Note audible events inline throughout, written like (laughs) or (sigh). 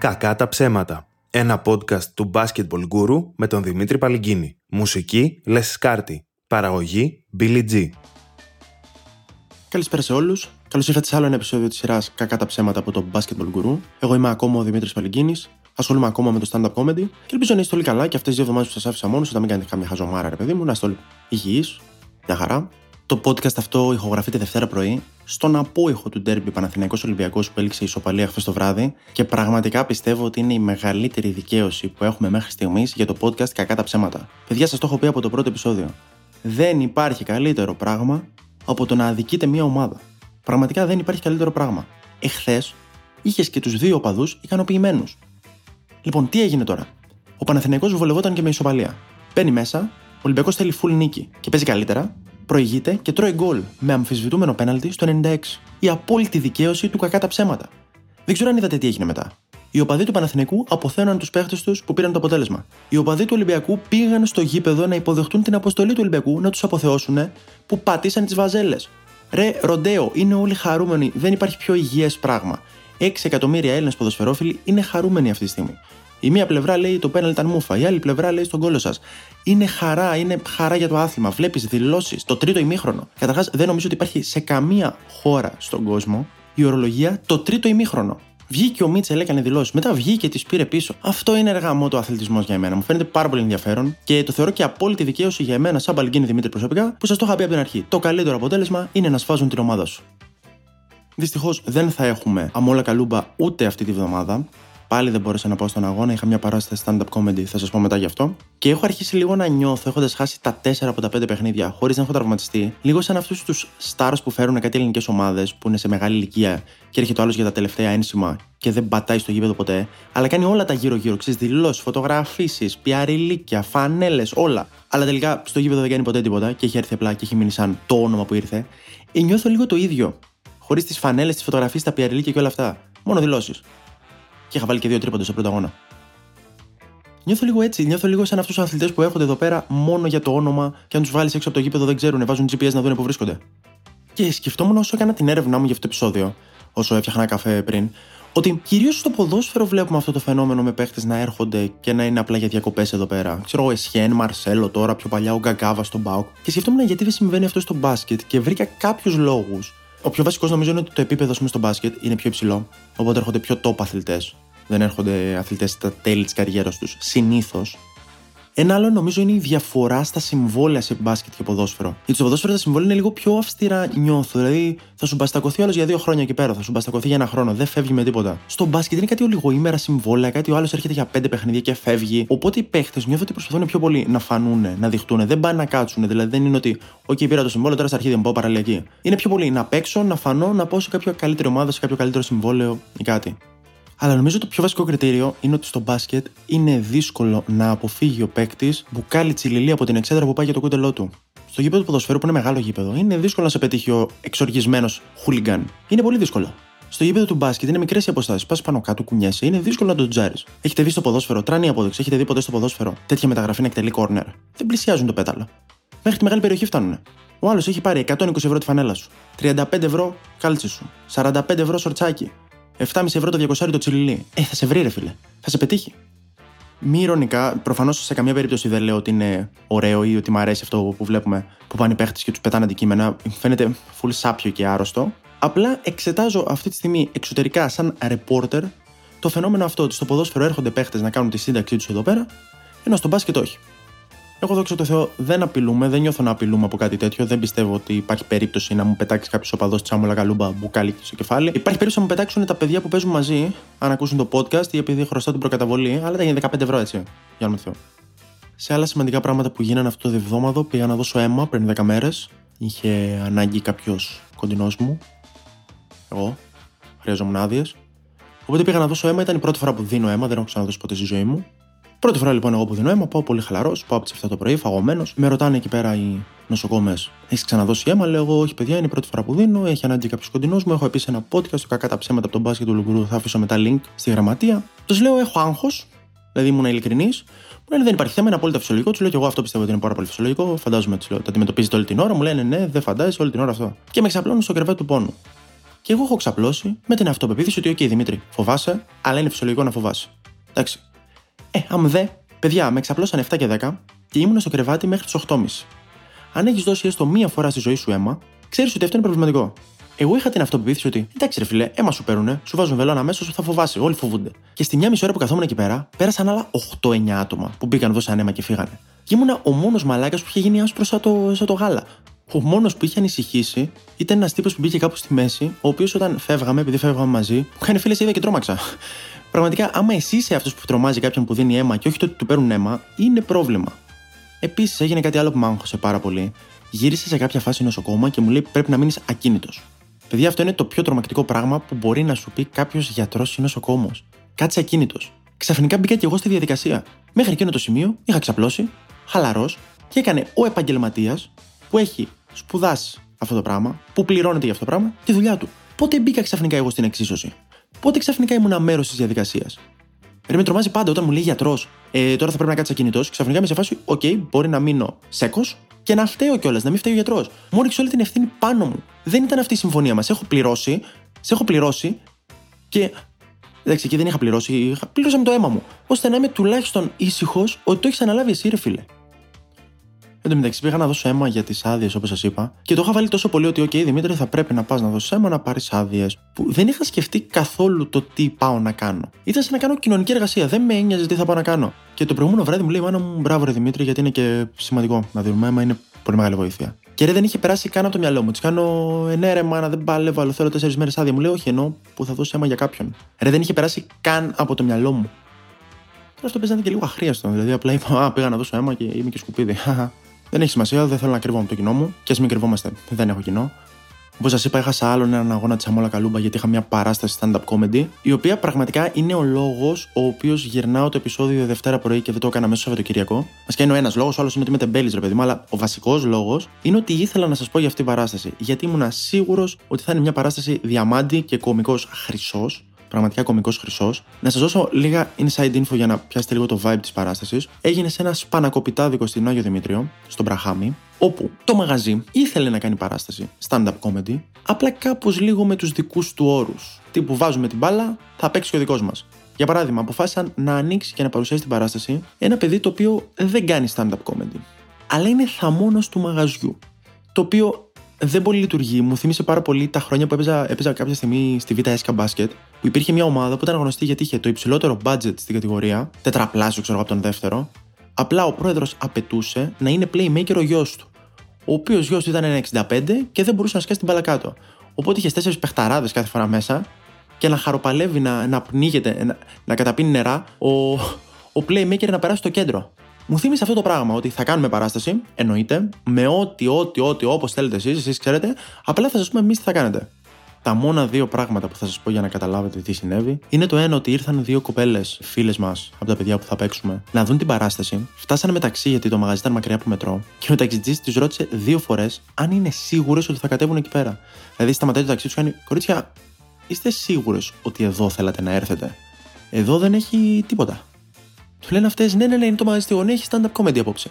Κακά τα ψέματα. Ένα podcast του Basketball Guru με τον Δημήτρη Παλυγκίνη. Μουσική Λες Σκάρτη. Παραγωγή Billy G. Καλησπέρα σε όλους. Καλώς ήρθατε σε άλλο ένα επεισόδιο της σειράς Κακά τα ψέματα από το Basketball Guru. Εγώ είμαι ακόμα ο Δημήτρης Παλυγκίνη. Ασχολούμαι ακόμα με το stand-up comedy και ελπίζω να είστε όλοι καλά και αυτές τις δύο εβδομάδες που σας άφησα μόνος, όταν μην κάνετε καμία χαζομάρα, ρε παιδί μου, να είστε όλοι υγιείς, μια χαρά. Το podcast αυτό ηχογραφείται Δευτέρα πρωί, στον απόϊχο του ντέρμπι Παναθηναϊκός Ολυμπιακός που έληξε η ισοπαλία χθες το βράδυ και πραγματικά πιστεύω ότι είναι η μεγαλύτερη δικαίωση που έχουμε μέχρι στιγμής για το podcast Κακά τα ψέματα. Παιδιά, σας το έχω πει από το πρώτο επεισόδιο. Δεν υπάρχει καλύτερο πράγμα από το να αδικείτε μια ομάδα. Πραγματικά δεν υπάρχει καλύτερο πράγμα. Εχθές είχες και τους δύο οπαδούς ικανοποιημένους. Λοιπόν, τι έγινε τώρα; Ο Παναθηναϊκός βολευόταν και με ισοπαλία. Μπαίνει μέσα, ο Ολυμπιακός θέλει full νίκη και παίζει καλύτερα, προηγείται και τρώει γκολ με αμφισβητούμενο πέναλτι στο 96. Η απόλυτη δικαίωση του κακά τα ψέματα. Δεν ξέρω αν είδατε τι έγινε μετά. Οι οπαδοί του Παναθηνικού αποθέναν τους παίχτες τους που πήραν το αποτέλεσμα. Οι οπαδοί του Ολυμπιακού πήγαν στο γήπεδο να υποδεχτούν την αποστολή του Ολυμπιακού να τους αποθεώσουν που πατήσαν τις βαζέλες. Ρε, ροντέο, είναι όλοι χαρούμενοι, δεν υπάρχει πιο υγιές πράγμα. 6 εκατομμύρια Έλληνες ποδοσφαιρόφιλοι είναι χαρούμενοι αυτή τη στιγμή. Η μία πλευρά λέει το πέναλ ήταν μούφα, η άλλη πλευρά λέει στον κόλο σας. Είναι χαρά, είναι χαρά για το άθλημα. Βλέπεις δηλώσεις το τρίτο ημίχρονο. Καταρχάς, δεν νομίζω ότι υπάρχει σε καμία χώρα στον κόσμο η ορολογία το τρίτο ημίχρονο. Βγήκε ο Μίτσελ, έκανε δηλώσεις. Μετά βγήκε και τις πήρε πίσω. Αυτό είναι εργαμό το αθλητισμός για εμένα. Μου φαίνεται πάρα πολύ ενδιαφέρον και το θεωρώ και απόλυτη δικαίωση για εμένα, σαν Παλγκίνη Δημήτρη προσωπικά, που σας το είχα πει από την αρχή. Το καλύτερο αποτέλεσμα είναι να σφάζουν την ομάδα σου. Δυστυχώς δεν θα έχουμε αμόλα καλούμπα ούτε αυτή τη βδομάδα. Πάλι δεν μπόρεσα να πάω στον αγώνα. Είχα μια παράσταση stand-up comedy, θα σας πω μετά γι' αυτό. Και έχω αρχίσει λίγο να νιώθω, έχοντας χάσει τα 4 από τα 5 παιχνίδια, χωρίς να έχω τραυματιστεί, λίγο σαν αυτούς τους stars που φέρουν κάτι ελληνικές ομάδες που είναι σε μεγάλη ηλικία και έρχεται ο άλλος για τα τελευταία ένσημα και δεν πατάει στο γήπεδο ποτέ, αλλά κάνει όλα τα γύρω-γύρω, ξέρεις, δηλώσεις, φωτογραφίσεις, πιαριλίκια, φανέλες, όλα. Αλλά τελικά στο γήπεδο δεν κάνει ποτέ τίποτα και έχει έρθει απλά και έχει μείνει σαν το όνομα που ήρθε. Ε, νιώθω λίγο το ίδιο. Χωρίς τις φανέλες, τις φωτογραφίες, τα πιαριλίκια και όλα αυτά. Μόνο δηλώσεις και είχα βάλει και δύο τρίποντες στο πρώτο αγώνα. Νιώθω λίγο έτσι, νιώθω λίγο σαν αυτούς τους αθλητές που έρχονται εδώ πέρα μόνο για το όνομα και αν τους βάλεις έξω από το γήπεδο δεν ξέρουν, βάζουν GPS να δουν που βρίσκονται. Και σκεφτόμουν όσο έκανα την έρευνά μου για αυτό το επεισόδιο, όσο έφτιαχνα καφέ πριν, ότι κυρίως στο ποδόσφαιρο βλέπουμε αυτό το φαινόμενο με παίχτες να έρχονται και να είναι απλά για διακοπές εδώ πέρα. Ξέρω ο Εσχέν, Μαρσέλο τώρα, πιο παλιά ο Γκαγκάβα στον Μπάουκ. Και σκεφτόμουν γιατί δεν συμβαίνει αυτό στο μπάσκετ και βρήκα κάποιους λόγους ο πιο βασικός νομίζω είναι ότι το επίπεδο πούμε, στο μπάσκετ είναι πιο υψηλό. Οπότε έρχονται πιο top αθλητές. Δεν έρχονται αθλητές στα τέλη της καριέρας τους. Συνήθως. Ένα άλλο νομίζω είναι η διαφορά στα συμβόλαια σε μπάσκετ και ποδόσφαιρο. Γιατί στο ποδόσφαιρο τα συμβόλαια είναι λίγο πιο αυστηρά, νιώθω. Δηλαδή θα σου μπαστακωθεί άλλος για δύο χρόνια εκεί πέρα, θα σου μπαστακωθεί για ένα χρόνο, δεν φεύγει με τίποτα. Στο μπάσκετ είναι κάτι ολιγοήμερα συμβόλαια, κάτι ο άλλος έρχεται για πέντε παιχνίδια και φεύγει. Οπότε οι παίχτες νιώθω ότι προσπαθούν πιο πολύ να φανούν, να δειχτούν, δεν πάνε να κάτσουν. Δηλαδή δεν είναι ότι, OK, πήρα το συμβόλαιο, τώρα στα αρχή δεν πάω παραλιακή. Είναι πιο πολύ να παίξω, να φανώ, να πάω σε κάποια καλύτερη ομάδα, σε κάποιο καλύτερο συμβόλαιο ή κάτι. Αλλά νομίζω το πιο βασικό κριτήριο είναι ότι στο μπάσκετ είναι δύσκολο να αποφύγει ο παίκτης μπουκάλι τσιλιλί από την εξέδρα που πάει για το κούτελό του. Στο γήπεδο του ποδοσφαίρου που είναι μεγάλο γήπεδο, είναι δύσκολο να σε πετύχει ο εξοργισμένος χούλιγκαν. Είναι πολύ δύσκολο. Στο γήπεδο του μπάσκετ είναι μικρές οι αποστάσεις. Πας πάνω κάτω, κουνιέσαι, είναι δύσκολο να το τζάρεις. Έχετε δει στο ποδόσφαιρο, τράνει απόδειξη, έχετε δει ποτέ στο ποδόσφαιρο τέτοια μεταγραφή να εκτελεί κόρνερ. Δεν πλησιάζουν το πέταλο. Μέχρι τη μεγάλη περιοχή φτάνουν. Ο άλλος έχει πάρει 120 ευρώ τη φανέλα σου, 35 ευρώ κάλτσι σου, 45 ευρώ σορτσάκι, 7,5 ευρώ το 200 το τσιλιλί. Ε, θα σε βρει, ρε φίλε. Θα σε πετύχει. Μη ηρωνικά, προφανώς σε καμία περίπτωση δεν λέω ότι είναι ωραίο ή ότι μου αρέσει αυτό που βλέπουμε που πάνε παίχτες και τους πετάνε αντικείμενα. Φαίνεται full σάπιο και άρρωστο. Απλά εξετάζω αυτή τη στιγμή εξωτερικά, σαν reporter, το φαινόμενο αυτό ότι στο ποδόσφαιρο έρχονται παίχτες να κάνουν τη σύνταξή τους εδώ πέρα, ενώ στο μπάσκετ όχι. Εγώ δόξα τω Θεώ δεν απειλούμε, δεν νιώθω να απειλούμε από κάτι τέτοιο. Δεν πιστεύω ότι υπάρχει περίπτωση να μου πετάξει κάποιος οπαδός τσάμουλα καλούμπα μπουκάλι στο κεφάλι. Υπάρχει περίπτωση να μου πετάξουν τα παιδιά που παίζουν μαζί, αν ακούσουν το podcast ή επειδή χρωστάω την προκαταβολή, αλλά τα γίνει 15 ευρώ έτσι. Για να Θεό. Σε άλλα σημαντικά πράγματα που γίνανε αυτό το διβδόματο, πήγα να δώσω αίμα πριν 10 μέρες. Είχε ανάγκη κάποιος κοντινός μου. Εγώ. Χρειαζόμουν άδειες. Οπότε πήγα να δώσω αίμα, ήταν η πρώτη φορά που δίνω αίμα, δεν έχω ξαναδώσει ποτέ στη ζωή μου. Πρώτη φορά λοιπόν εγώ που δίνω αίμα, πάω πολύ χαλαρός, πάω από τις 7 το πρωί, φαγωμένος. Με ρωτάνε εκεί πέρα οι νοσοκόμες, έχεις ξαναδώσει αίμα; Λέω εγώ, Όχι, παιδιά, είναι η πρώτη φορά που δίνω. Έχει ανάγκη κάποιος κοντινός μου. Έχω επίσης ένα podcast, το κακά τα ψέματα από τον μπάσκετ του Λουγκουρού. Θα αφήσω μετά link στη γραμματεία. Τους λέω, Έχω άγχος, δηλαδή ήμουν ειλικρινής. Μου λένε δεν υπάρχει θέμα, είναι απόλυτα φυσιολογικό. Τους λέω και εγώ αυτό πιστεύω ότι είναι πάρα πολύ φυσιολογικό. Φαντάζομαι ότι το αντιμετωπίζετε όλη την ώρα. Μου λένε ναι, δεν φαντάζεσαι όλη την ώρα αυτό. Και με ξαπλώνουν στο κρεβέ του πόνου. Και εγώ έχω ξαπλώσει με την αυτοπεποίθηση ότι, OK, Δημήτρη, φοβάσαι, αλλά είναι φυσιολογικό να φοβάσαι. Εντάξει. Ε, αν δε, παιδιά, με ξαπλώσαν 7 και 10 και ήμουν στο κρεβάτι μέχρι τις 8.30. Αν έχεις δώσει έστω μία φορά στη ζωή σου αίμα, ξέρεις ότι αυτό είναι προβληματικό. Εγώ είχα την αυτοπεποίθηση ότι εντάξει, ρε φιλέ, αίμα σου παίρνουνε, σου βάζουν βελόνα αμέσως, θα φοβάσαι, όλοι φοβούνται. Και στη μια μισή ώρα που καθόμουν εκεί πέρα, πέρασαν άλλα 8-9 άτομα που μπήκαν, δώσαν αίμα και φύγανε. Και ήμουνα ο μόνος μαλάκας που είχε γίνει άσπρο σαν το, σαν το γάλα. Ο μόνος που είχε ανησυχήσει ήταν ένας τύπος που μπήκε κάπου στη μέση, ο οποίος όταν φεύγαμε, επειδή φεύγαμε μαζί, μου κάνει φίλε είδα και τρόμαξα. Πραγματικά, άμα εσύ είσαι αυτός που τρομάζει κάποιον που δίνει αίμα και όχι το ότι του παίρνουν αίμα, είναι πρόβλημα. Επίσης, έγινε κάτι άλλο που με άγχωσε πάρα πολύ. Γύρισε σε κάποια φάση νοσοκόμα και μου λέει πρέπει να μείνεις ακίνητος. Παιδιά, αυτό είναι το πιο τρομακτικό πράγμα που μπορεί να σου πει κάποιος γιατρός ή νοσοκόμος. Κάτσε ακίνητος. Ξαφνικά μπήκα και εγώ στη διαδικασία. Μέχρι εκείνο το σημείο είχα ξαπλώσει, χαλαρός και έκανε ο επαγγελματίας που έχει σπουδάσει αυτό το πράγμα, που πληρώνεται για αυτό το πράγμα, τη δουλειά του. Πότε μπήκα ξαφνικά εγώ στην εξίσωση; Πότε ξαφνικά ήμουν μέρος της διαδικασίας. Ρε με τρομάζει πάντα όταν μου λέει γιατρός, ε, τώρα θα πρέπει να κάτσεις ακίνητος. Ξαφνικά είμαι σε φάση, οκ, okay, μπορεί να μείνω σέκος και να φταίω κιόλας, να μην φταίει ο γιατρός. Μου ρίξε όλη την ευθύνη πάνω μου. Δεν ήταν αυτή η συμφωνία μας. Έχω πληρώσει, σε έχω πληρώσει και. Εντάξει, εκεί δεν είχα πληρώσει, είχα... πλήρωσα με το αίμα μου. ώστε να είμαι τουλάχιστον ήσυχος ότι το έχεις αναλάβει εσύ, ρε φίλε. Εν τω μεταξύ πήγα να δώσω αίμα για τις άδειες, όπως σας είπα, και το είχα βάλει τόσο πολύ ότι, OK, Δημήτρη, θα πρέπει να πας να δώσεις αίμα να πάρεις άδειες. Που δεν είχα σκεφτεί καθόλου το τι πάω να κάνω. Ήταν σαν να κάνω κοινωνική εργασία. Δεν με ένοιαζε τι θα πάω να κάνω. Και το προηγούμενο βράδυ μου λέει, Μάνα μου, μπράβο, ρε Δημήτρη, γιατί είναι και σημαντικό να δίνουμε αίμα, είναι πολύ μεγάλη βοήθεια. Και ρε δεν είχε περάσει καν από το μυαλό μου. Της κάνω, ε, ναι, ρε, μάνα, δεν παλεύω, αλλά θέλω τέσσερις μέρες άδεια. Μου λέει, Όχι, ενώ που θα δώσεις αίμα για κάποιον. Ρε δεν είχε περάσει καν από το μυαλό μου. Τώρα αυτό παίζανε και λίγο αχρίαστο. Δηλαδή απλά είπα, Α, πήγα να δώσω αίμα και είμαι και σκουπίδι. (laughs) Δεν έχει σημασία, δεν θέλω να κρύβω με το κοινό μου. Και ας μην κρυβόμαστε, δεν έχω κοινό. Όπως σας είπα, είχα σε άλλον έναν αγώνα της Αμόλα Καλούμπα γιατί είχα μια παράσταση stand-up comedy, η οποία πραγματικά είναι ο λόγος ο οποίος γυρνάω το επεισόδιο Δευτέρα πρωί και δεν το έκανα μέσα στο Σαββατοκύριακο. Μας και είναι ο ένας λόγος, ο άλλος είναι ότι είμαι τεμπέλης, ρε παιδί μου, αλλά ο βασικός λόγος είναι ότι ήθελα να σας πω για αυτή την παράσταση. Γιατί ήμουν σίγουρος ότι θα είναι μια παράσταση διαμάντη και κωμικό χρυσός, πραγματικά κωμικό χρυσός. Να σας δώσω λίγα inside info για να πιάσετε λίγο το vibe της παράστασης. Έγινε σε ένα σπανακοπιτάδικο στην Άγιο Δημήτριο, στον Μπραχάμι, όπου το μαγαζί ήθελε να κάνει παράσταση stand-up comedy, απλά κάπως λίγο με τους δικούς του όρους. Τι που βάζουμε την μπάλα, θα παίξει και ο δικός μας. Για παράδειγμα, αποφάσισαν να ανοίξει και να παρουσιάσει την παράσταση ένα παιδί το οποίο δεν κάνει stand-up comedy, αλλά είναι θαμόνο του μαγαζιού. Το οποίο δεν πολύ λειτουργεί. Μου θύμισε πάρα πολύ τα χρόνια που έπαιζα, έπαιζα κάποια στιγμή στη Β' Έσκα Μπάσκετ, που υπήρχε μια ομάδα που ήταν γνωστή γιατί είχε το υψηλότερο budget στην κατηγορία, τετραπλάσιο ξέρω από τον δεύτερο. Απλά ο πρόεδρος απαιτούσε να είναι playmaker ο γιος του. Ο οποίος γιος του ήταν ένα 65 και δεν μπορούσε να σκάσει την μπάλα κάτω. Οπότε είχες τέσσερις παιχταράδες κάθε φορά μέσα και να χαροπαλεύει, να, να πνίγεται, να, να καταπίνει νερά, ο, ο playmaker να περάσει στο κέντρο. Μου θύμισε αυτό το πράγμα, ότι θα κάνουμε παράσταση, εννοείται, με ό,τι, ό,τι, ό,τι, όπως θέλετε εσείς, εσείς ξέρετε, απλά θα σας πούμε εμείς τι θα κάνετε. Τα μόνα δύο πράγματα που θα σας πω για να καταλάβετε τι συνέβη είναι το ένα ότι ήρθαν δύο κοπέλες, φίλες μας, από τα παιδιά που θα παίξουμε, να δουν την παράσταση. Φτάσανε μεταξύ γιατί το μαγαζί ήταν μακριά από μετρό και ο ταξιτζής τη ρώτησε δύο φορές αν είναι σίγουρες ότι θα κατέβουν εκεί πέρα. Δηλαδή σταματάει το ταξί τους κάνει Κορίτσια, είστε σίγουρες ότι εδώ θέλατε να έρθετε; Εδώ δεν έχει τίποτα. Του λένε αυτές, ναι, ναι, ναι, είναι το μαγαζί ναι, έχει stand-up comedy απόψε.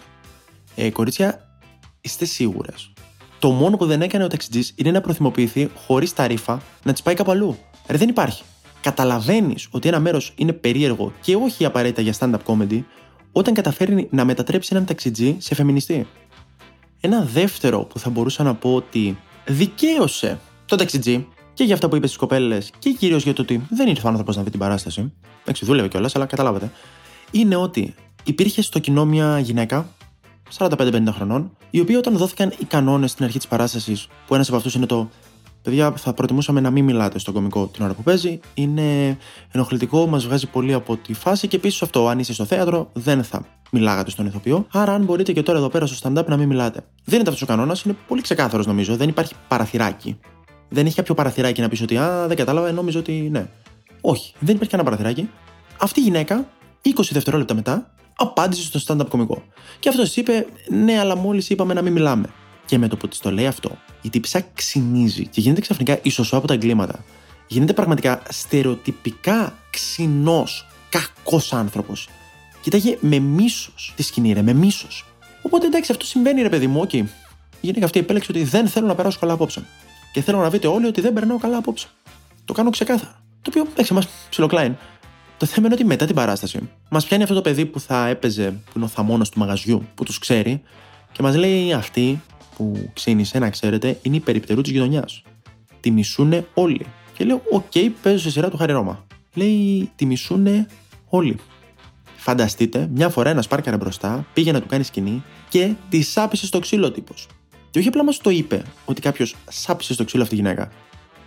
Ε, κορίτσια, είστε σίγουρες. Το μόνο που δεν έκανε ο ταξιτζής είναι να προθυμοποιηθεί χωρίς τα ρήφα να τη πάει κάπου αλλού. Ρε, δεν υπάρχει. Καταλαβαίνεις ότι ένα μέρος είναι περίεργο και όχι απαραίτητα για stand-up comedy όταν καταφέρνει να μετατρέψει έναν ταξιτζή σε φεμινιστή. Ένα δεύτερο που θα μπορούσα να πω ότι δικαίωσε τον ταξιτζή και για αυτά που είπε στις κοπέλες και κυρίως για το ότι δεν ήρθε ο άνθρωπος να δει την παράσταση. Εντάξει, δούλευε κιόλας, αλλά καταλάβατε είναι ότι υπήρχε στο κοινό μια γυναίκα 45-50 χρονών, η οποία όταν δόθηκαν οι κανόνες στην αρχή της παράστασης, που ένας από αυτούς είναι το Παιδιά, θα προτιμούσαμε να μην μιλάτε στον κομικό την ώρα που παίζει. Είναι ενοχλητικό, μας βγάζει πολύ από τη φάση και επίσης αυτό, αν είσαι στο θέατρο, δεν θα μιλάγατε στον ηθοποιό. Άρα, αν μπορείτε και τώρα εδώ πέρα στο stand-up να μην μιλάτε. Δεν είναι αυτός ο κανόνας, είναι πολύ ξεκάθαρος νομίζω. Δεν υπάρχει παραθυράκι. Δεν έχει κάποιο παραθυράκι να πεις ότι Α, δεν κατάλαβα, νόμιζα ότι ναι. Όχι, δεν υπάρχει κανένα παραθυράκι. Αυτή η γυναίκα 20 δευτερόλεπτα μετά απάντησε στο stand-up κωμικό. Και αυτός είπε, Ναι, αλλά μόλις είπαμε να μην μιλάμε. Και με το που της το λέει αυτό, η τύψα ξυνίζει και γίνεται ξαφνικά ισοσό από τα εγκλήματα. Γίνεται πραγματικά στερεοτυπικά ξινός, κακός άνθρωπος. Κοίταγε με μίσος τη σκηνή, ρε, με μίσος. Οπότε εντάξει, αυτό συμβαίνει, ρε παιδί μου, okay. Η γυναίκα αυτή επέλεξε ότι δεν θέλω να περάσω καλά απόψε. και θέλω να βρείτε όλοι ότι δεν περνάω καλά απόψε. Το κάνω ξεκάθαρα. Το οποίο οκέι μας ψιλοκλάει. Το θέμα είναι ότι μετά την παράσταση μας πιάνει αυτό το παιδί που θα έπαιζε, που είναι ο θαμώνας του μαγαζιού, που τους ξέρει, και μας λέει αυτή που ξίνισε, να ξέρετε, είναι η περιπτερού της γειτονιάς. Τη μισούνε όλοι. Και λέω, Οκ, okay, παίζω σε σειρά του Χάρη Ρώμα. Λέει, Τη μισούνε όλοι. Φανταστείτε, μια φορά ένας πάρκαρε μπροστά, πήγε να του κάνει σκηνή και τη σάπισε στο ξύλο τύπος. Και όχι απλά μας το είπε ότι κάποιος σάπισε στο ξύλο αυτή τη γυναίκα.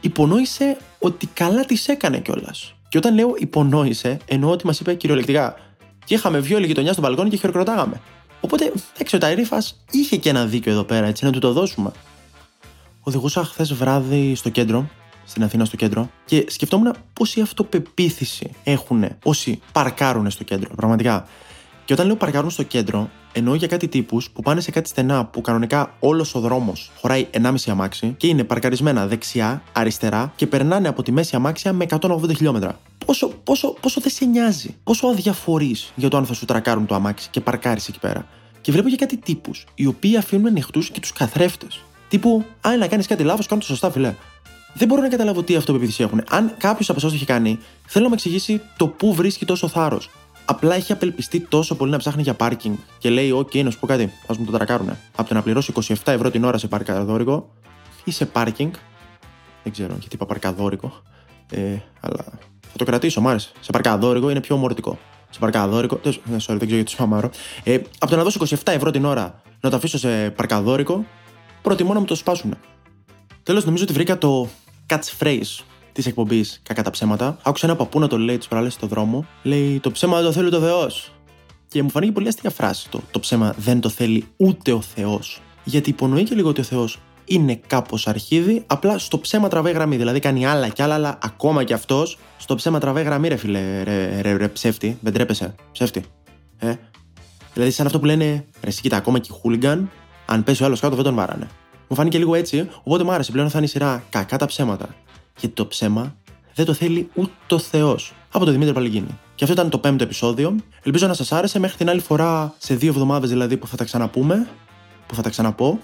Υπονόησε ότι καλά της έκανε κιόλας. Και όταν λέω υπονόησε, εννοώ ότι μας είπε κυριολεκτικά. Και είχαμε βγει όλη γειτονιά στο μπαλκόνι και χειροκροτάγαμε. Οπότε, έξω ο Ταϊρίφα είχε και ένα δίκιο εδώ πέρα, έτσι να του το δώσουμε. Οδηγούσα χθες βράδυ στο κέντρο, στην Αθήνα στο κέντρο, και σκεφτόμουν πόση αυτοπεποίθηση έχουν όσοι παρκάρουν στο κέντρο. Πραγματικά. Και όταν λέω παρκάρουν στο κέντρο, εννοώ για κάτι τύπους που πάνε σε κάτι στενά που κανονικά όλος ο δρόμος χωράει 1,5 αμάξι και είναι παρκαρισμένα δεξιά, αριστερά και περνάνε από τη μέση αμάξια με 180 χιλιόμετρα. Πόσο, πόσο, πόσο δεν σε νοιάζει, πόσο αδιαφορείς για το αν θα σου τρακάρουν το αμάξι και παρκάρεις εκεί πέρα. Και βλέπω για κάτι τύπους οι οποίοι αφήνουν ανοιχτούς και τους καθρέφτες. Τύπου, αν να κάνεις κάτι λάθος, κάνω το σωστά, φιλέ. Δεν μπορώ να καταλάβω τι αυτοπεποίθηση έχουν. Αν κάποιος από εσάς το έχει κάνει, θέλω να με εξηγήσει το πού βρίσκει τόσο θάρρος απλά έχει απελπιστεί τόσο πολύ να ψάχνει για πάρκινγκ και λέει: OK, να σου πω κάτι, ας μου το τρακάρουνε. Από το να πληρώσει 27 ευρώ την ώρα σε παρκαδόρικο ή σε πάρκινγκ. Δεν ξέρω γιατί είπα παρκαδόρικο. Ε, αλλά θα το κρατήσω, μ' άρεσε. Σε παρκαδόρικο είναι πιο ομορτικό. Σε παρκαδόρικο. Ε, sorry, δεν ξέρω γιατί σου αμάρω. Ε, από το να δώσω 27 ευρώ την ώρα να το αφήσω σε παρκαδόρικο, προτιμώ να μου το σπάσουν. Τέλος, νομίζω ότι βρήκα το catchphrase της εκπομπής Κακά τα ψέματα. Άκουσα ένα παππού να το λέει τι προάλλε στο δρόμο. Λέει Το ψέμα δεν το θέλει το Θεός. Και μου φανήκε πολύ αστεία φράση το. Το ψέμα δεν το θέλει ούτε ο Θεός. Γιατί υπονοεί και λίγο ότι ο Θεός είναι κάπως αρχίδι, απλά στο ψέμα τραβάει γραμμή. Δηλαδή κάνει άλλα κι άλλα, αλλά ακόμα κι αυτός στο ψέμα τραβάει γραμμή, ρε φίλε, ρε, ρε, ρε, ψεύτη. Δεν τρέπεσαι. Ψεύτη. Ε; Δηλαδή, σαν αυτό που λένε, ρε, εσύ κοίτα, ακόμα και χούλιγκαν, αν πέσει ο άλλος κάτω δεν τον βάρανε. Μου φάνηκε λίγο έτσι, οπότε μου άρεσε πλέον θα είναι η σειρά κακά τα ψέματα γιατί το ψέμα δεν το θέλει ούτε ο Θεός. Από τον Δημήτρη Παλαιγίνη. Και αυτό ήταν το πέμπτο επεισόδιο. Ελπίζω να σας άρεσε μέχρι την άλλη φορά, σε δύο εβδομάδες δηλαδή που θα τα ξαναπούμε, που θα τα ξαναπώ,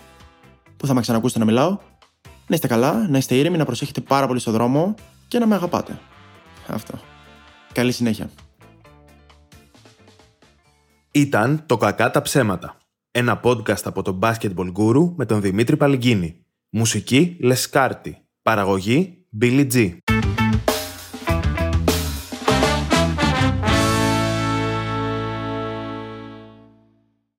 που θα με ξανακούσετε να μιλάω. Να είστε καλά, να είστε ήρεμοι, να προσέχετε πάρα πολύ στο δρόμο και να με αγαπάτε. Αυτό. Καλή συνέχεια. Ήταν το Κακά τα ψέματα. Ένα podcast από τον Basketball Guru με τον Δημήτρη Παλγκίνη. Μουσική Λεσκάρτη. Παραγωγή בילי ג'י.